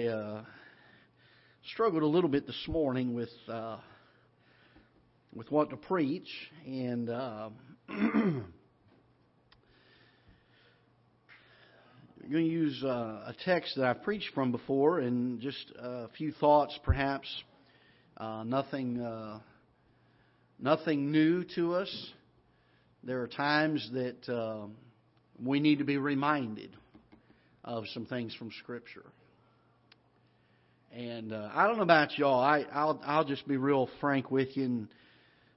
I uh, struggled a little bit this morning with uh, with what to preach, and uh, I'm going to use uh, a text that I've preached from before, and just a few thoughts, perhaps uh, nothing uh, nothing new to us. There are times that we need to be reminded of some things from Scripture. And uh, I don't know about y'all. I, I'll I'll just be real frank with you and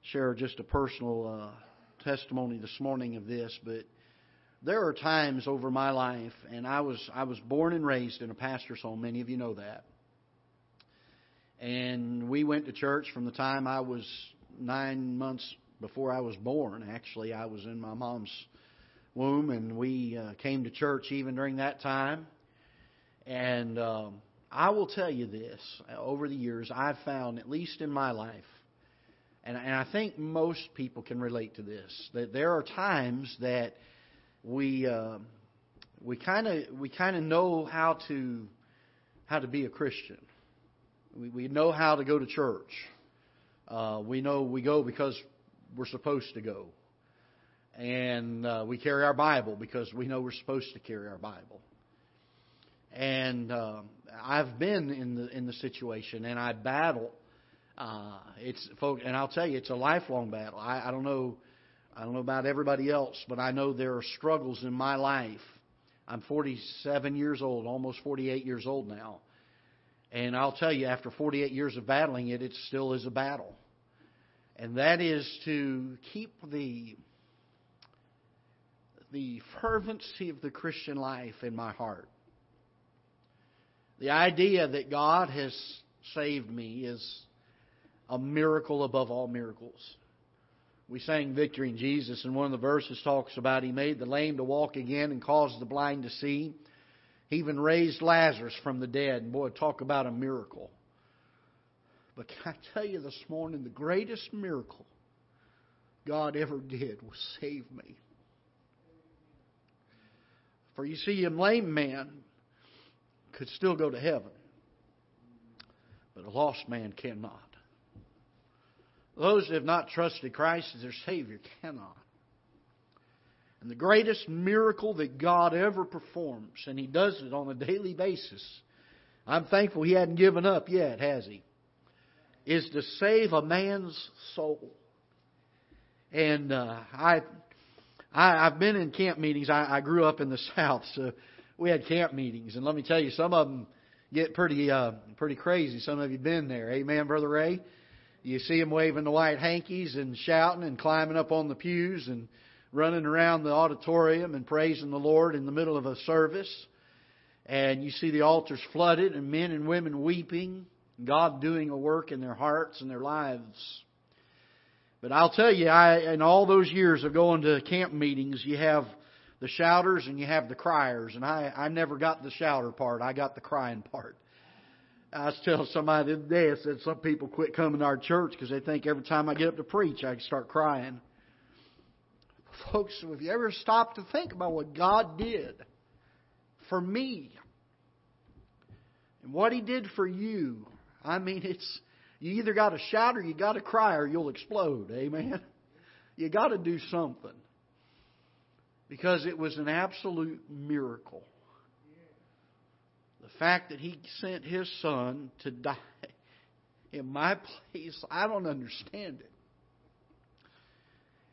share just a personal uh, testimony this morning of this. But there are times over my life, and I was I was born and raised in a pastor's home. Many of you know that. And we went to church from the time I was nine months before I was born. Actually, I was in my mom's womb, and we uh, came to church even during that time. And um, I will tell you this over the years, I've found, at least in my life, and, and I think most people can relate to this, that there are times that we uh, we kind of we kind of know how to how to be a Christian. We, we know how to go to church. Uh, we know we go because we're supposed to go, and uh, we carry our Bible because we know we're supposed to carry our Bible. And uh, I've been in the in the situation, and I battle. Uh, it's folks, and I'll tell you, it's a lifelong battle. I, I don't know, I don't know about everybody else, but I know there are struggles in my life. I'm 47 years old, almost 48 years old now, and I'll tell you, after 48 years of battling it, it still is a battle, and that is to keep the the fervency of the Christian life in my heart. The idea that God has saved me is a miracle above all miracles. We sang Victory in Jesus, and one of the verses talks about He made the lame to walk again and caused the blind to see. He even raised Lazarus from the dead. And boy, talk about a miracle. But can I tell you this morning, the greatest miracle God ever did was save me. For you see, a lame man could still go to heaven, but a lost man cannot. Those that have not trusted Christ as their Savior cannot. And the greatest miracle that God ever performs, and He does it on a daily basis, I'm thankful He hadn't given up yet, has He? Is to save a man's soul. And uh, I, I, I've been in camp meetings. I, I grew up in the South, so we had camp meetings, and let me tell you, some of them get pretty uh, pretty crazy. Some of you been there, Amen, Brother Ray. You see them waving the white hankies and shouting and climbing up on the pews and running around the auditorium and praising the Lord in the middle of a service. And you see the altars flooded and men and women weeping, God doing a work in their hearts and their lives. But I'll tell you, I in all those years of going to camp meetings, you have the shouters and you have the criers. And I, I never got the shouter part. I got the crying part. I was telling somebody the other day, I said some people quit coming to our church because they think every time I get up to preach, I start crying. Folks, have you ever stopped to think about what God did for me and what He did for you? I mean, it's you either got to shout or you got to cry or you'll explode. Amen. You got to do something because it was an absolute miracle. The fact that he sent his son to die in my place, I don't understand it.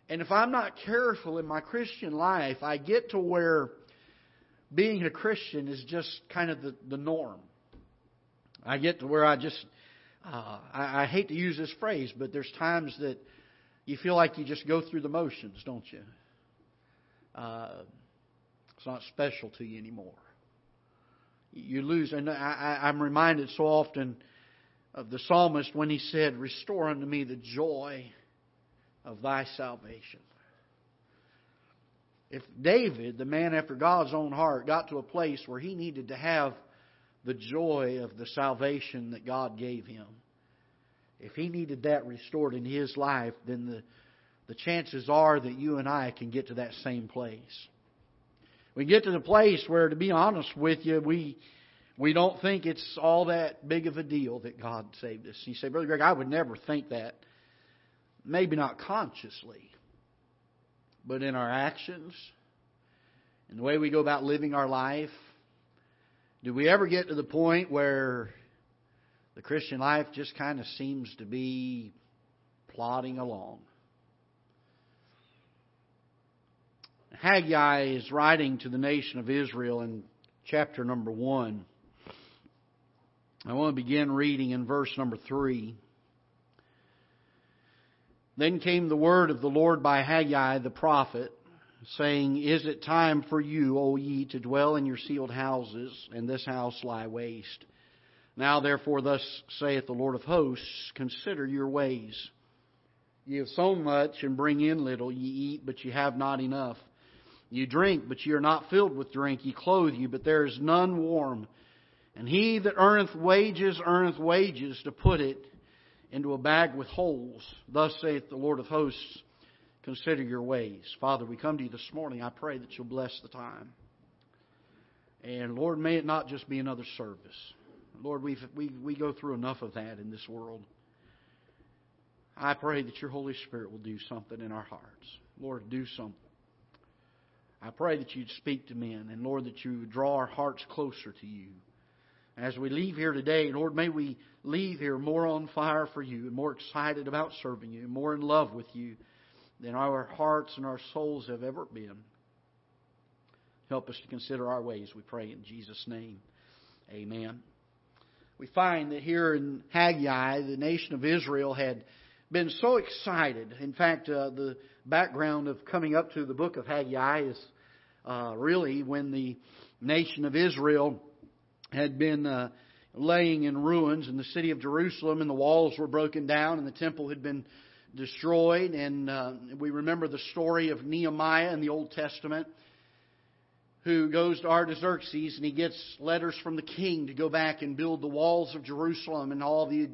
And if I'm not careful in my Christian life, I get to where being a Christian is just kind of the, the norm. I get to where I just, uh, I, I hate to use this phrase, but there's times that you feel like you just go through the motions, don't you? Uh, it's not special to you anymore. You lose, and I, I'm reminded so often of the psalmist when he said, "Restore unto me the joy of Thy salvation." If David, the man after God's own heart, got to a place where he needed to have the joy of the salvation that God gave him, if he needed that restored in his life, then the the chances are that you and I can get to that same place. We get to the place where, to be honest with you, we we don't think it's all that big of a deal that God saved us. You say, Brother Greg, I would never think that. Maybe not consciously, but in our actions, in the way we go about living our life, do we ever get to the point where the Christian life just kind of seems to be plodding along? Haggai is writing to the nation of Israel in chapter number 1. I want to begin reading in verse number 3. Then came the word of the Lord by Haggai the prophet, saying, Is it time for you, O ye, to dwell in your sealed houses, and this house lie waste? Now therefore thus saith the Lord of hosts, Consider your ways. Ye have sown much, and bring in little. Ye eat, but ye have not enough. Ye drink, but ye are not filled with drink. Ye clothe you, but there is none warm. And he that earneth wages, earneth wages to put it into a bag with holes. Thus saith the Lord of hosts, consider your ways. Father, we come to you this morning. I pray that you'll bless the time. And Lord, may it not just be another service. Lord, we we, we go through enough of that in this world. I pray that your Holy Spirit will do something in our hearts. Lord, do something. I pray that you'd speak to men, and Lord, that you would draw our hearts closer to you. As we leave here today, Lord, may we leave here more on fire for you and more excited about serving you and more in love with you than our hearts and our souls have ever been. Help us to consider our ways, we pray in Jesus' name. Amen. We find that here in Haggai, the nation of Israel had been so excited. In fact, uh, the background of coming up to the book of Haggai is uh, really when the nation of Israel had been uh, laying in ruins in the city of Jerusalem, and the walls were broken down, and the temple had been destroyed. And uh, we remember the story of Nehemiah in the Old Testament, who goes to Artaxerxes and he gets letters from the king to go back and build the walls of Jerusalem and all the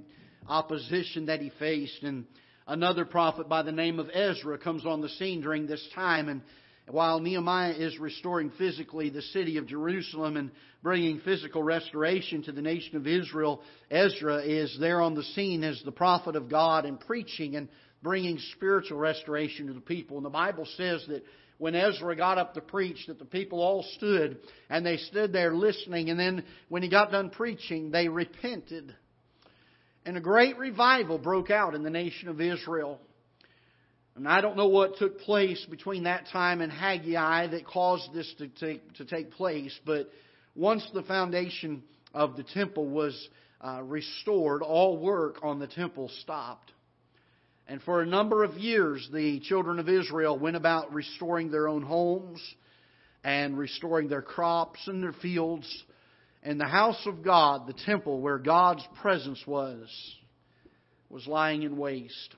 opposition that he faced. And another prophet by the name of Ezra comes on the scene during this time and while Nehemiah is restoring physically the city of Jerusalem and bringing physical restoration to the nation of Israel, Ezra is there on the scene as the prophet of God and preaching and bringing spiritual restoration to the people. And the Bible says that when Ezra got up to preach, that the people all stood and they stood there listening. And then when he got done preaching, they repented. And a great revival broke out in the nation of Israel. And I don't know what took place between that time and Haggai that caused this to take, to take place, but once the foundation of the temple was uh, restored, all work on the temple stopped. And for a number of years, the children of Israel went about restoring their own homes and restoring their crops and their fields. And the house of God, the temple where God's presence was, was lying in waste.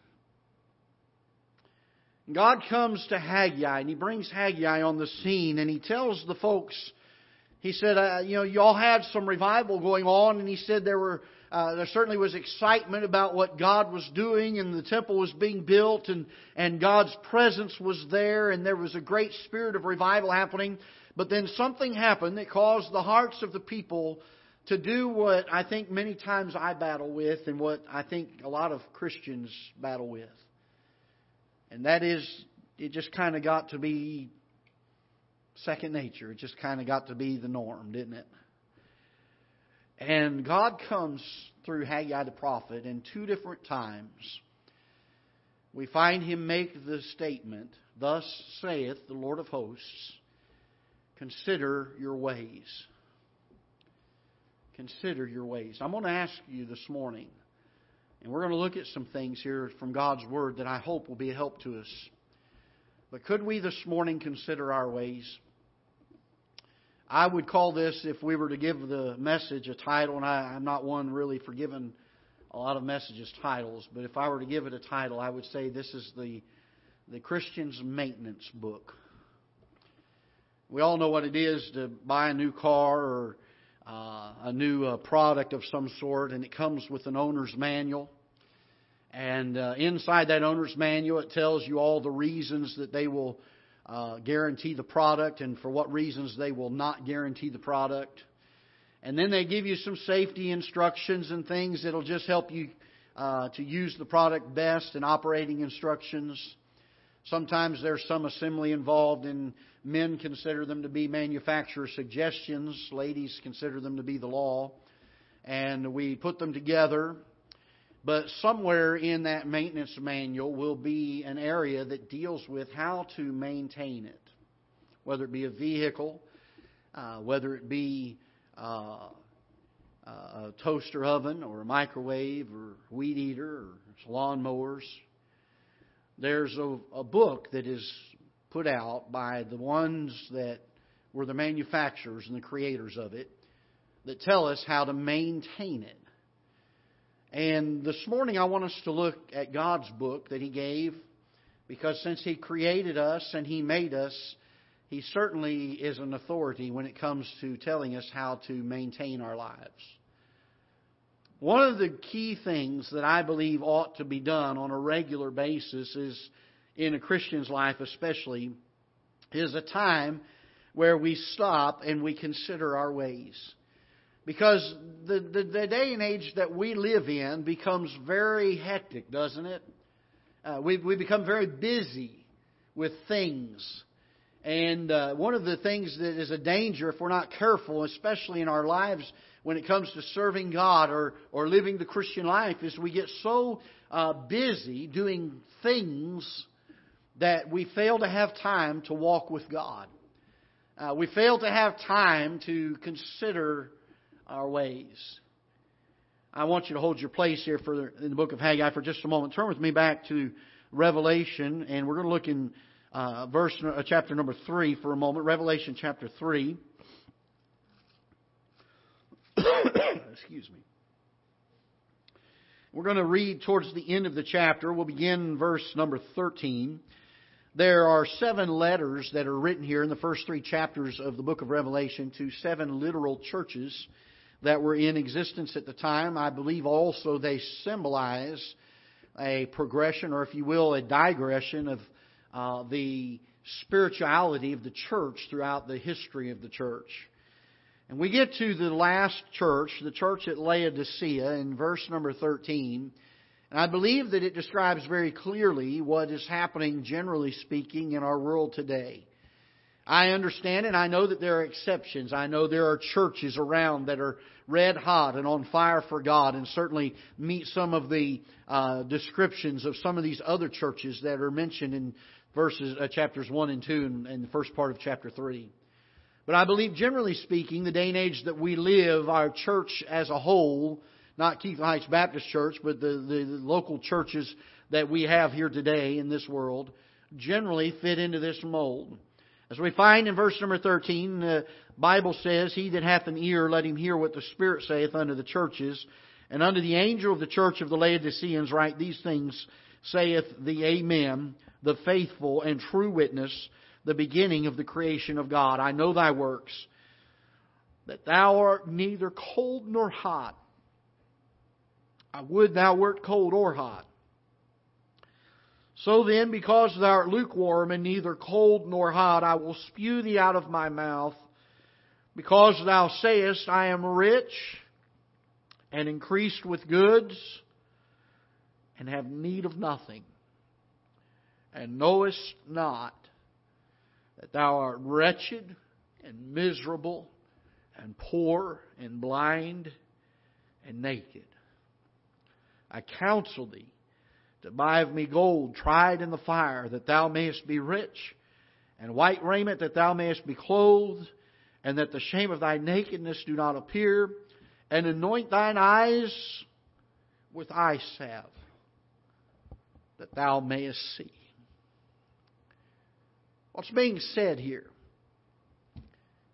God comes to Haggai and he brings Haggai on the scene and he tells the folks, he said, uh, you know, y'all had some revival going on and he said there were, uh, there certainly was excitement about what God was doing and the temple was being built and, and God's presence was there and there was a great spirit of revival happening. But then something happened that caused the hearts of the people to do what I think many times I battle with and what I think a lot of Christians battle with. And that is, it just kind of got to be second nature. It just kind of got to be the norm, didn't it? And God comes through Haggai the prophet in two different times. We find him make the statement, Thus saith the Lord of hosts, consider your ways. Consider your ways. I'm going to ask you this morning and we're going to look at some things here from God's Word that I hope will be a help to us. But could we this morning consider our ways? I would call this, if we were to give the message a title, and I, am not one really for giving a lot of messages titles, but if I were to give it a title, I would say this is the, the Christian's maintenance book. We all know what it is to buy a new car or uh, a new uh, product of some sort, and it comes with an owner's manual. And uh, inside that owner's manual, it tells you all the reasons that they will uh, guarantee the product and for what reasons they will not guarantee the product. And then they give you some safety instructions and things that'll just help you uh, to use the product best and operating instructions. Sometimes there's some assembly involved, and men consider them to be manufacturer suggestions. Ladies consider them to be the law. And we put them together. But somewhere in that maintenance manual will be an area that deals with how to maintain it, whether it be a vehicle, uh, whether it be uh, a toaster oven or a microwave or weed eater or lawn mowers. There's a, a book that is put out by the ones that were the manufacturers and the creators of it that tell us how to maintain it. And this morning I want us to look at God's book that He gave because since He created us and He made us, He certainly is an authority when it comes to telling us how to maintain our lives. One of the key things that I believe ought to be done on a regular basis is in a Christian's life especially is a time where we stop and we consider our ways. Because the, the, the, day and age that we live in becomes very hectic, doesn't it? Uh, we, we become very busy with things. And uh, one of the things that is a danger if we're not careful, especially in our lives when it comes to serving God or, or living the Christian life, is we get so uh, busy doing things that we fail to have time to walk with God. Uh, we fail to have time to consider our ways. I want you to hold your place here for in the book of Haggai for just a moment. Turn with me back to Revelation, and we're going to look in uh, verse uh, chapter number three for a moment. Revelation chapter three. Excuse me. We're going to read towards the end of the chapter. We'll begin verse number 13. There are seven letters that are written here in the first three chapters of the book of Revelation to seven literal churches that were in existence at the time. I believe also they symbolize a progression, or if you will, a digression of uh, the spirituality of the church throughout the history of the church. And we get to the last church, the church at Laodicea, in verse number 13. And I believe that it describes very clearly what is happening, generally speaking, in our world today. I understand and I know that there are exceptions. I know there are churches around that are red hot and on fire for God and certainly meet some of the uh, descriptions of some of these other churches that are mentioned in verses uh, chapters 1 and 2 and, and the first part of chapter 3. But I believe, generally speaking, the day and age that we live, our church as a whole, not Ketha Heights Baptist Church, but the, the, local churches that we have here today in this world, generally fit into this mold. As we find in verse number 13, the Bible says, He that hath an ear, let him hear what the Spirit saith unto the churches. And unto the angel of the church of the Laodiceans write these things, saith the Amen, the faithful and true witness, the beginning of the creation of God. I know thy works, that thou art neither cold nor hot. I would thou wert cold or hot. So then, because thou art lukewarm and neither cold nor hot, I will spew thee out of my mouth. Because thou sayest, I am rich and increased with goods and have need of nothing, and knowest not that thou art wretched and miserable and poor and blind and naked. I counsel thee to buy of me gold tried in the fire, that thou mayest be rich, and white raiment, that thou mayest be clothed, and that the shame of thy nakedness do not appear, and anoint thine eyes with eye salve, that thou mayest see. What's being said here?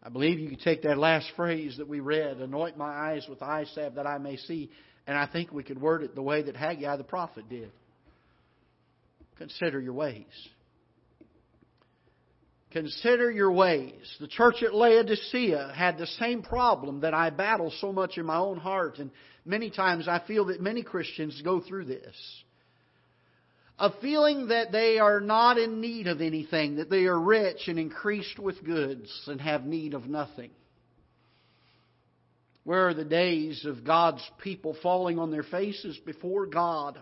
I believe you could take that last phrase that we read, anoint my eyes with eye salve that I may see, and I think we could word it the way that Haggai the prophet did. Consider your ways. Consider your ways. The church at Laodicea had the same problem that I battle so much in my own heart, and many times I feel that many Christians go through this. A feeling that they are not in need of anything, that they are rich and increased with goods and have need of nothing. Where are the days of God's people falling on their faces before God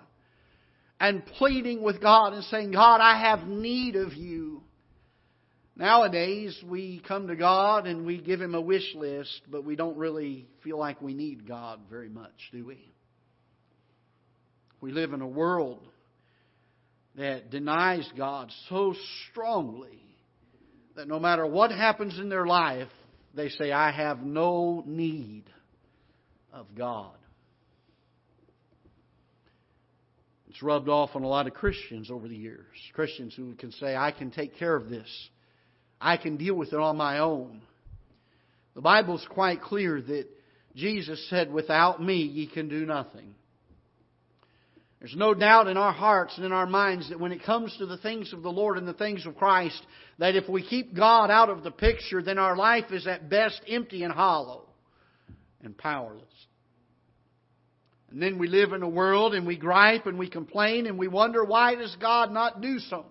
and pleading with God and saying, God, I have need of you? Nowadays, we come to God and we give Him a wish list, but we don't really feel like we need God very much, do we? We live in a world that denies God so strongly that no matter what happens in their life, they say, I have no need of God. It's rubbed off on a lot of Christians over the years. Christians who can say, I can take care of this. I can deal with it on my own. The Bible is quite clear that Jesus said, Without me ye can do nothing. There's no doubt in our hearts and in our minds that when it comes to the things of the Lord and the things of Christ, that if we keep God out of the picture, then our life is at best empty and hollow and powerless. And then we live in a world and we gripe and we complain and we wonder why does God not do something?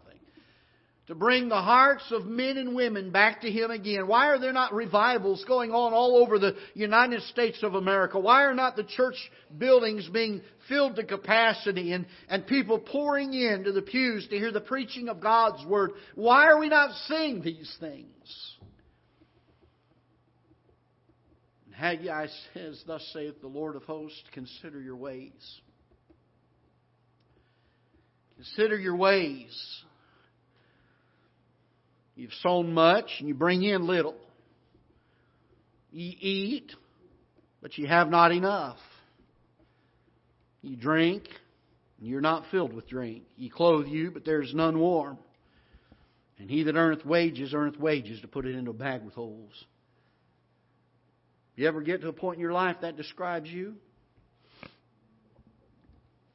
To bring the hearts of men and women back to Him again? Why are there not revivals going on all over the United States of America? Why are not the church buildings being filled to capacity and, and people pouring into the pews to hear the preaching of God's Word? Why are we not seeing these things? Haggai says, Thus saith the Lord of hosts, consider your ways. Consider your ways. You've sown much and you bring in little. You eat, but you have not enough. You drink, and you're not filled with drink. You clothe you, but there is none warm. And he that earneth wages, earneth wages to put it into a bag with holes. You ever get to a point in your life that describes you?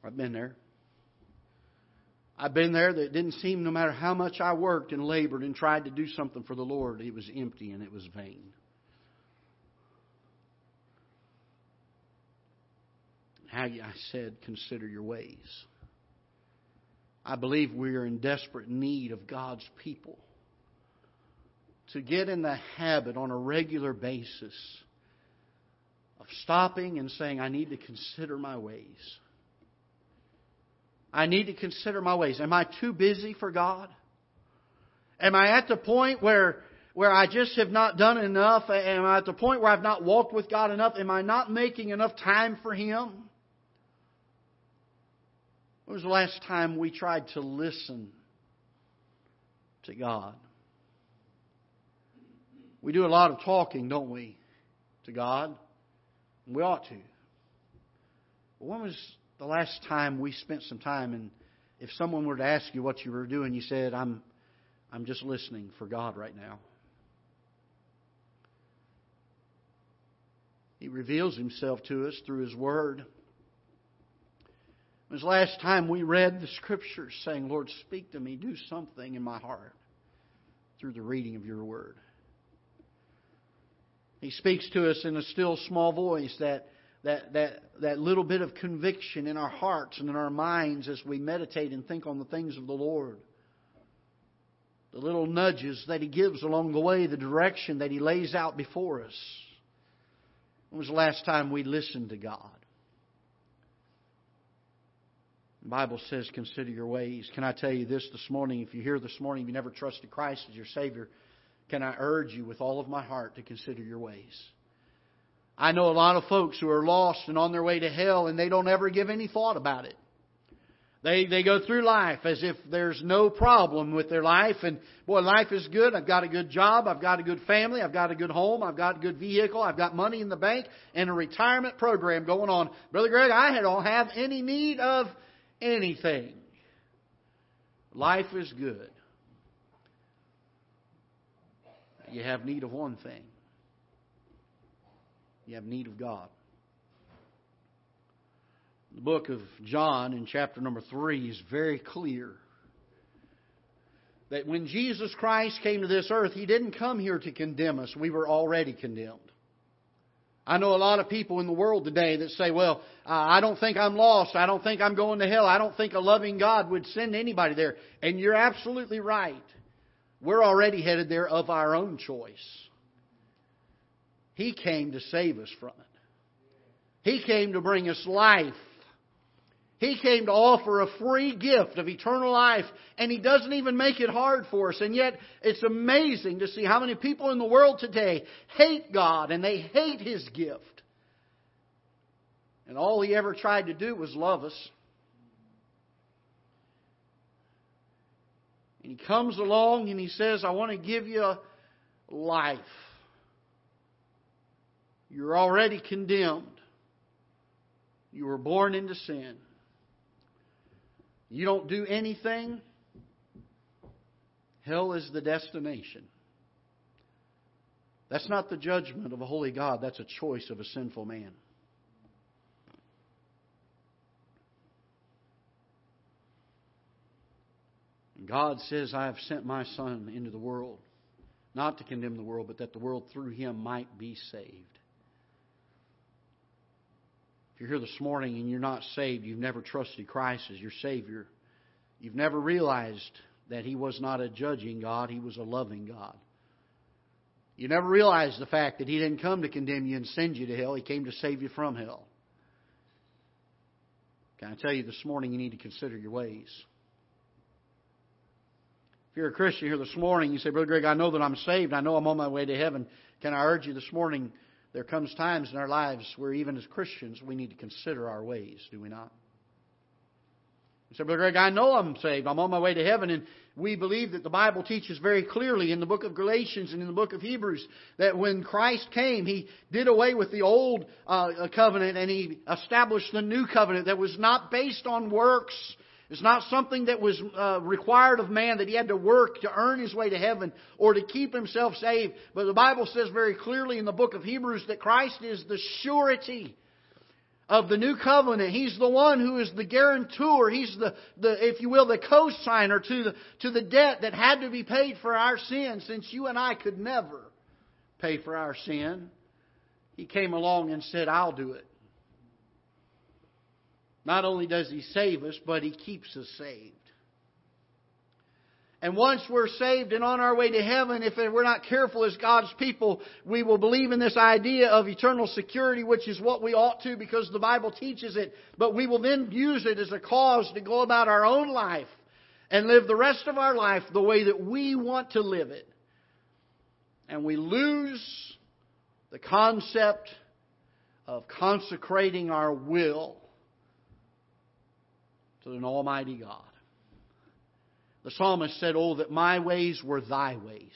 I've been there. I've been there that it didn't seem no matter how much I worked and labored and tried to do something for the Lord, it was empty and it was vain. Haggai said, Consider your ways. I believe we are in desperate need of God's people to get in the habit on a regular basis of stopping and saying, I need to consider my ways. I need to consider my ways. Am I too busy for God? Am I at the point where where I just have not done enough? Am I at the point where I've not walked with God enough? Am I not making enough time for Him? When was the last time we tried to listen to God? We do a lot of talking, don't we, to God? We ought to. When was the last time we spent some time and if someone were to ask you what you were doing, you said, I'm, I'm just listening for God right now. He reveals himself to us through his word. It was last time we read the scriptures saying, Lord, speak to me, do something in my heart through the reading of your word. He speaks to us in a still small voice that that, that, that little bit of conviction in our hearts and in our minds as we meditate and think on the things of the Lord. The little nudges that He gives along the way, the direction that He lays out before us. When was the last time we listened to God? The Bible says, consider your ways. Can I tell you this this morning? If you're here this morning, you never trusted Christ as your Savior, can I urge you with all of my heart to consider your ways? I know a lot of folks who are lost and on their way to hell and they don't ever give any thought about it. They, they go through life as if there's no problem with their life and boy, life is good. I've got a good job. I've got a good family. I've got a good home. I've got a good vehicle. I've got money in the bank and a retirement program going on. Brother Greg, I don't have any need of anything. Life is good. You have need of one thing. You have need of God. The book of John in chapter number 3 is very clear that when Jesus Christ came to this earth, He didn't come here to condemn us. We were already condemned. I know a lot of people in the world today that say, well, I don't think I'm lost. I don't think I'm going to hell. I don't think a loving God would send anybody there. And you're absolutely right. We're already headed there of our own choice. He came to save us from it. He came to bring us life. He came to offer a free gift of eternal life, and He doesn't even make it hard for us. And yet, it's amazing to see how many people in the world today hate God and they hate His gift. And all He ever tried to do was love us. And He comes along and He says, I want to give you life. You're already condemned. You were born into sin. You don't do anything, hell is the destination. That's not the judgment of a holy God, that's a choice of a sinful man. God says, I have sent my Son into the world, not to condemn the world, but that the world through him might be saved you're here this morning and you're not saved, you've never trusted Christ as your Savior, you've never realized that He was not a judging God, He was a loving God. You never realized the fact that He didn't come to condemn you and send you to hell, He came to save you from hell. Can I tell you this morning you need to consider your ways? If you're a Christian here this morning, you say, Brother Greg, I know that I'm saved. I know I'm on my way to heaven. Can I urge you this morning there comes times in our lives where even as Christians we need to consider our ways, do we not? You say, Brother Greg, I know I'm saved. I'm on my way to heaven. And we believe that the Bible teaches very clearly in the book of Galatians and in the book of Hebrews that when Christ came, He did away with the old uh, covenant and He established the new covenant that was not based on works it's not something that was uh, required of man that he had to work to earn his way to heaven or to keep himself saved. But the Bible says very clearly in the book of Hebrews that Christ is the surety of the new covenant. He's the one who is the guarantor. He's the, the if you will, the co-signer to the, to the debt that had to be paid for our sin since you and I could never pay for our sin. He came along and said, I'll do it. Not only does He save us, but He keeps us saved. And once we're saved and on our way to heaven, if we're not careful as God's people, we will believe in this idea of eternal security, which is what we ought to because the Bible teaches it. But we will then use it as a cause to go about our own life and live the rest of our life the way that we want to live it. And we lose the concept of consecrating our will to an almighty God. The psalmist said, Oh, that my ways were thy ways.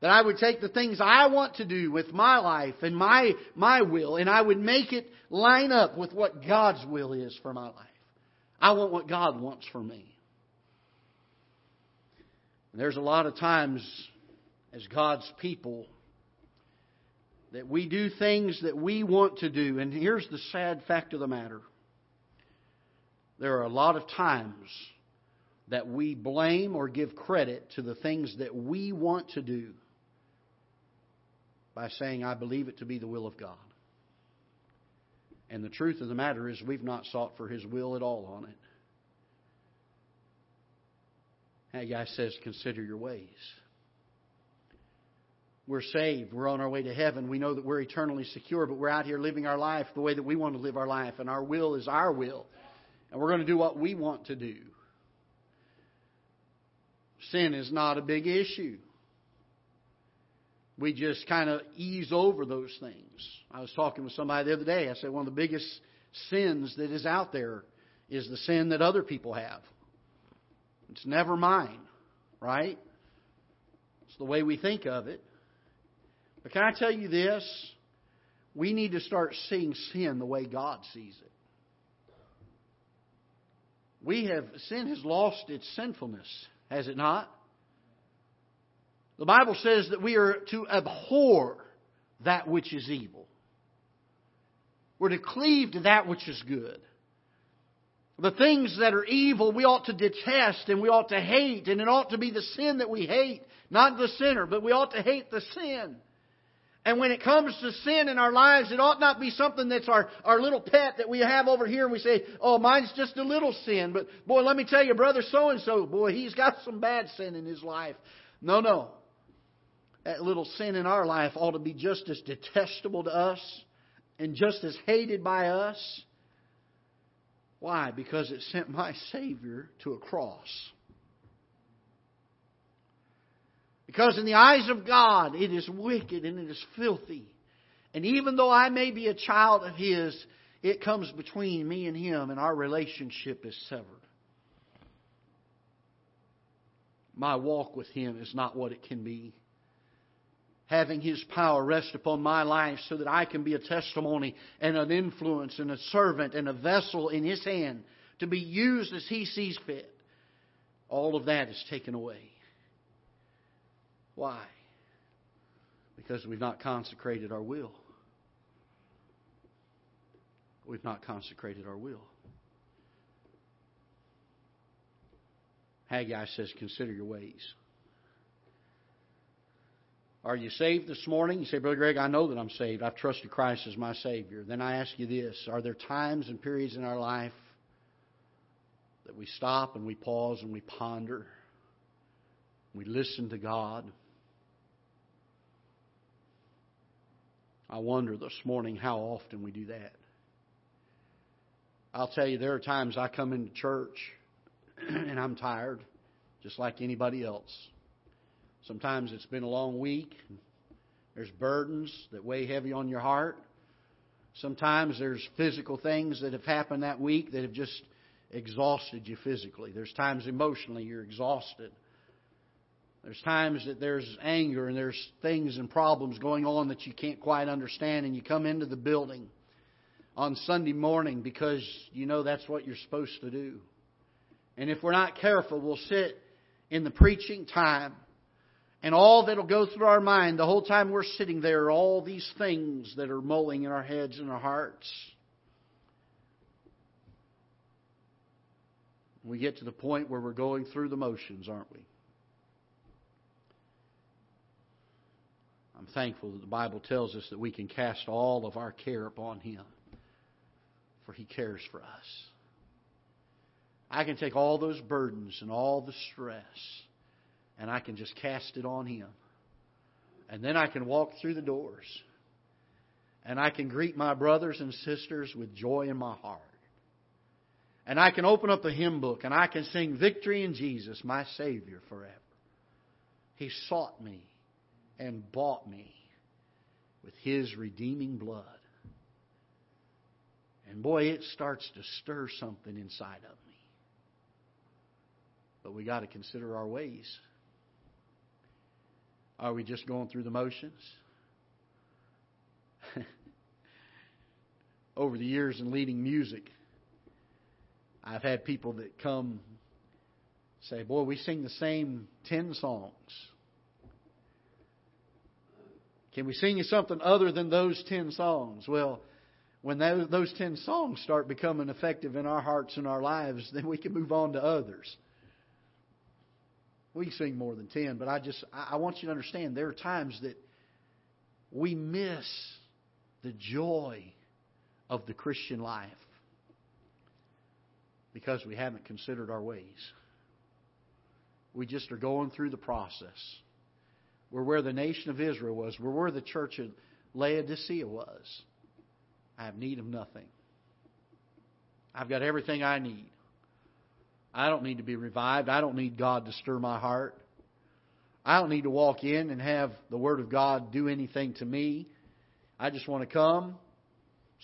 That I would take the things I want to do with my life and my, my will, and I would make it line up with what God's will is for my life. I want what God wants for me. And there's a lot of times as God's people that we do things that we want to do. And here's the sad fact of the matter there are a lot of times that we blame or give credit to the things that we want to do by saying, I believe it to be the will of God. And the truth of the matter is, we've not sought for His will at all on it. Haggai says, Consider your ways. We're saved. We're on our way to heaven. We know that we're eternally secure, but we're out here living our life the way that we want to live our life, and our will is our will and we're going to do what we want to do. Sin is not a big issue. We just kind of ease over those things. I was talking with somebody the other day. I said one of the biggest sins that is out there is the sin that other people have. It's never mine, right? It's the way we think of it. But can I tell you this? We need to start seeing sin the way God sees it we have sin has lost its sinfulness, has it not? The Bible says that we are to abhor that which is evil. We're to cleave to that which is good. The things that are evil we ought to detest and we ought to hate, and it ought to be the sin that we hate, not the sinner, but we ought to hate the sin. And when it comes to sin in our lives, it ought not be something that's our, our little pet that we have over here and we say, oh, mine's just a little sin. But boy, let me tell you, brother so and so, boy, he's got some bad sin in his life. No, no. That little sin in our life ought to be just as detestable to us and just as hated by us. Why? Because it sent my Savior to a cross. Because in the eyes of God, it is wicked and it is filthy. And even though I may be a child of His, it comes between me and Him, and our relationship is severed. My walk with Him is not what it can be. Having His power rest upon my life so that I can be a testimony and an influence and a servant and a vessel in His hand to be used as He sees fit. All of that is taken away. Why? Because we've not consecrated our will. We've not consecrated our will. Haggai says, Consider your ways. Are you saved this morning? You say, Brother Greg, I know that I'm saved. I've trusted Christ as my Savior. Then I ask you this Are there times and periods in our life that we stop and we pause and we ponder? We listen to God? I wonder this morning how often we do that. I'll tell you, there are times I come into church and I'm tired, just like anybody else. Sometimes it's been a long week. There's burdens that weigh heavy on your heart. Sometimes there's physical things that have happened that week that have just exhausted you physically. There's times emotionally you're exhausted. There's times that there's anger and there's things and problems going on that you can't quite understand, and you come into the building on Sunday morning because you know that's what you're supposed to do. And if we're not careful, we'll sit in the preaching time, and all that'll go through our mind the whole time we're sitting there are all these things that are mulling in our heads and our hearts. We get to the point where we're going through the motions, aren't we? I'm thankful that the Bible tells us that we can cast all of our care upon Him, for He cares for us. I can take all those burdens and all the stress, and I can just cast it on Him. And then I can walk through the doors, and I can greet my brothers and sisters with joy in my heart. And I can open up a hymn book and I can sing Victory in Jesus, my Savior, forever. He sought me and bought me with His redeeming blood. And boy, it starts to stir something inside of me. But we got to consider our ways. Are we just going through the motions? Over the years in leading music, I've had people that come say, Boy, we sing the same 10 songs. Can we sing you something other than those 10 songs? Well, when those 10 songs start becoming effective in our hearts and our lives, then we can move on to others. We sing more than 10, but I just, I want you to understand there are times that we miss the joy of the Christian life because we haven't considered our ways. We just are going through the process. We're where the nation of Israel was. We're where the church of Laodicea was. I have need of nothing. I've got everything I need. I don't need to be revived. I don't need God to stir my heart. I don't need to walk in and have the Word of God do anything to me. I just want to come,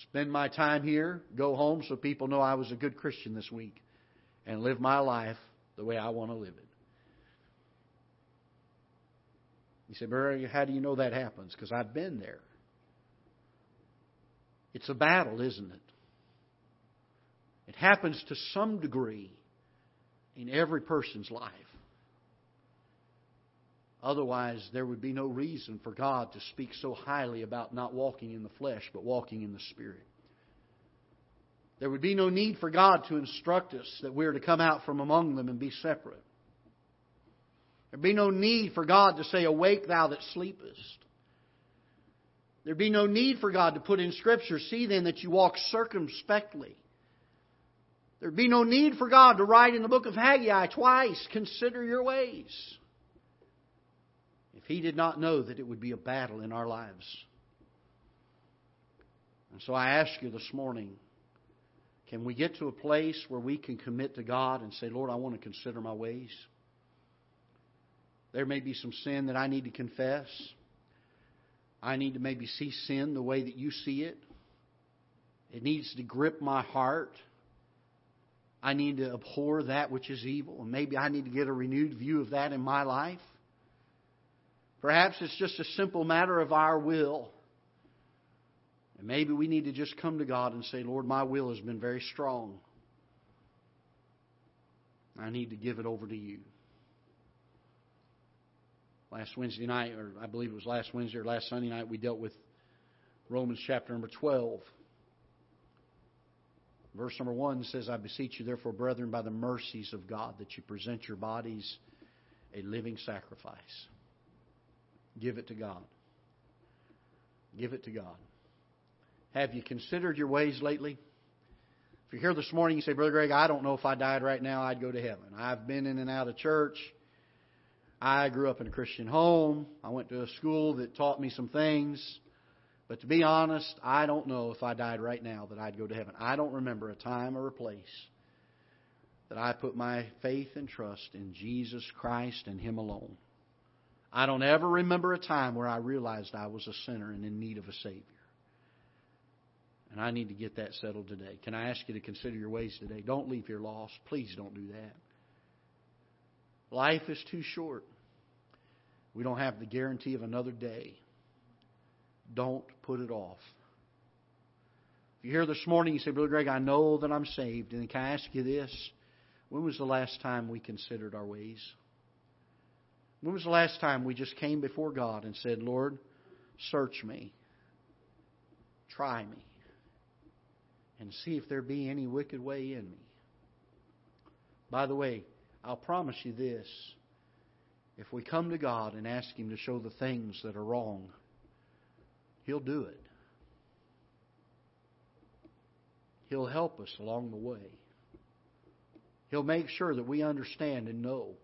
spend my time here, go home so people know I was a good Christian this week, and live my life the way I want to live it. You say, Barry, how do you know that happens? Because I've been there. It's a battle, isn't it? It happens to some degree in every person's life. Otherwise, there would be no reason for God to speak so highly about not walking in the flesh, but walking in the Spirit. There would be no need for God to instruct us that we're to come out from among them and be separate. There'd be no need for God to say, Awake, thou that sleepest. There'd be no need for God to put in Scripture, See then that you walk circumspectly. There'd be no need for God to write in the book of Haggai twice, Consider your ways. If He did not know that it would be a battle in our lives. And so I ask you this morning can we get to a place where we can commit to God and say, Lord, I want to consider my ways? There may be some sin that I need to confess. I need to maybe see sin the way that you see it. It needs to grip my heart. I need to abhor that which is evil. And maybe I need to get a renewed view of that in my life. Perhaps it's just a simple matter of our will. And maybe we need to just come to God and say, Lord, my will has been very strong. I need to give it over to you. Last Wednesday night, or I believe it was last Wednesday or last Sunday night, we dealt with Romans chapter number 12. Verse number 1 says, I beseech you, therefore, brethren, by the mercies of God, that you present your bodies a living sacrifice. Give it to God. Give it to God. Have you considered your ways lately? If you're here this morning, you say, Brother Greg, I don't know if I died right now, I'd go to heaven. I've been in and out of church. I grew up in a Christian home. I went to a school that taught me some things. But to be honest, I don't know if I died right now that I'd go to heaven. I don't remember a time or a place that I put my faith and trust in Jesus Christ and Him alone. I don't ever remember a time where I realized I was a sinner and in need of a Savior. And I need to get that settled today. Can I ask you to consider your ways today? Don't leave here lost. Please don't do that. Life is too short. We don't have the guarantee of another day. Don't put it off. If you're here this morning, you say, Brother Greg, I know that I'm saved. And can I ask you this? When was the last time we considered our ways? When was the last time we just came before God and said, Lord, search me, try me, and see if there be any wicked way in me? By the way, I'll promise you this. If we come to God and ask Him to show the things that are wrong, He'll do it. He'll help us along the way. He'll make sure that we understand and know.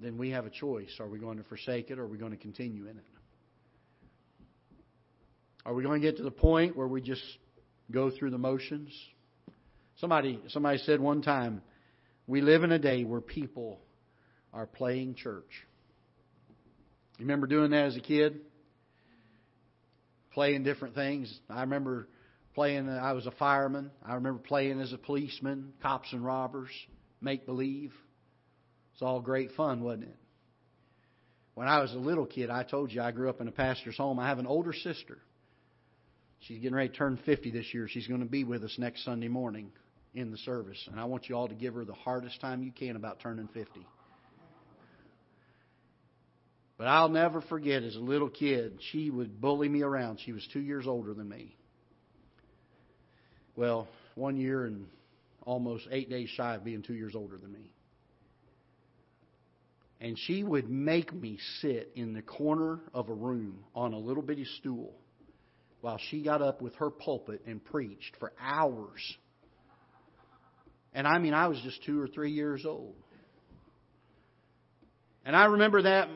Then we have a choice. Are we going to forsake it or are we going to continue in it? Are we going to get to the point where we just go through the motions? Somebody somebody said one time, we live in a day where people are playing church. You remember doing that as a kid? playing different things. I remember playing, I was a fireman. I remember playing as a policeman, cops and robbers, make believe. It's all great fun, wasn't it? When I was a little kid, I told you I grew up in a pastor's home. I have an older sister. She's getting ready to turn 50 this year. She's going to be with us next Sunday morning in the service. And I want you all to give her the hardest time you can about turning 50. But I'll never forget as a little kid, she would bully me around. She was two years older than me. Well, one year and almost eight days shy of being two years older than me. And she would make me sit in the corner of a room on a little bitty stool while she got up with her pulpit and preached for hours. And I mean, I was just two or three years old. And I remember that,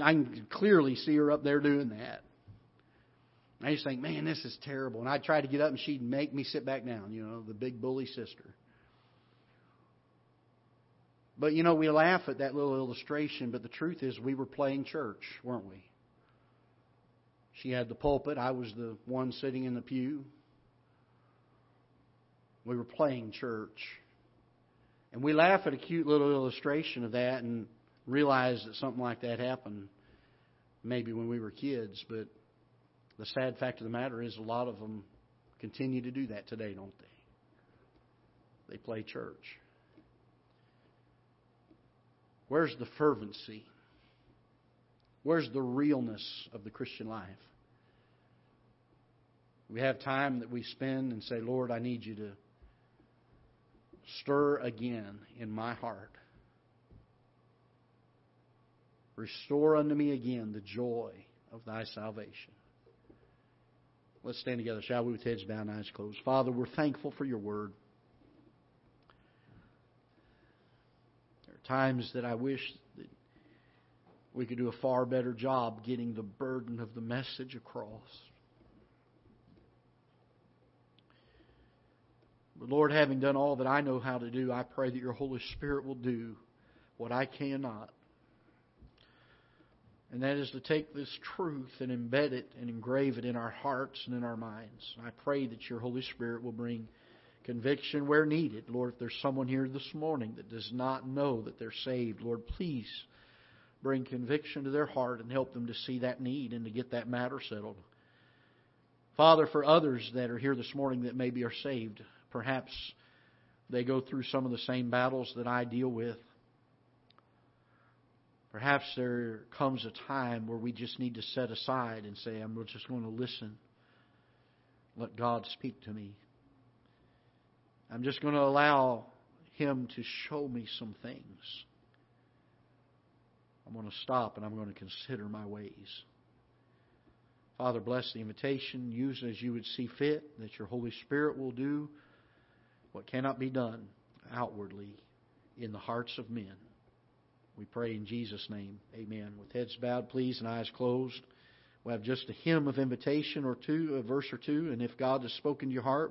I can clearly see her up there doing that. I to think, man, this is terrible. And I'd try to get up and she'd make me sit back down, you know, the big bully sister. But, you know, we laugh at that little illustration, but the truth is we were playing church, weren't we? She had the pulpit. I was the one sitting in the pew. We were playing church. And we laugh at a cute little illustration of that, and realize that something like that happened maybe when we were kids, but the sad fact of the matter is a lot of them continue to do that today, don't they? They play church. Where's the fervency? Where's the realness of the Christian life? We have time that we spend and say, Lord, I need you to stir again in my heart Restore unto me again the joy of thy salvation. Let's stand together, shall we, with heads bowed and eyes closed. Father, we're thankful for your word. There are times that I wish that we could do a far better job getting the burden of the message across. But Lord, having done all that I know how to do, I pray that your Holy Spirit will do what I cannot. And that is to take this truth and embed it and engrave it in our hearts and in our minds. I pray that your Holy Spirit will bring conviction where needed. Lord, if there's someone here this morning that does not know that they're saved, Lord, please bring conviction to their heart and help them to see that need and to get that matter settled. Father, for others that are here this morning that maybe are saved, perhaps they go through some of the same battles that I deal with. Perhaps there comes a time where we just need to set aside and say, I'm just going to listen. Let God speak to me. I'm just going to allow Him to show me some things. I'm going to stop and I'm going to consider my ways. Father, bless the invitation. Use as you would see fit, that your Holy Spirit will do what cannot be done outwardly in the hearts of men. We pray in Jesus' name. Amen. With heads bowed, please, and eyes closed. We'll have just a hymn of invitation or two, a verse or two, and if God has spoken to your heart,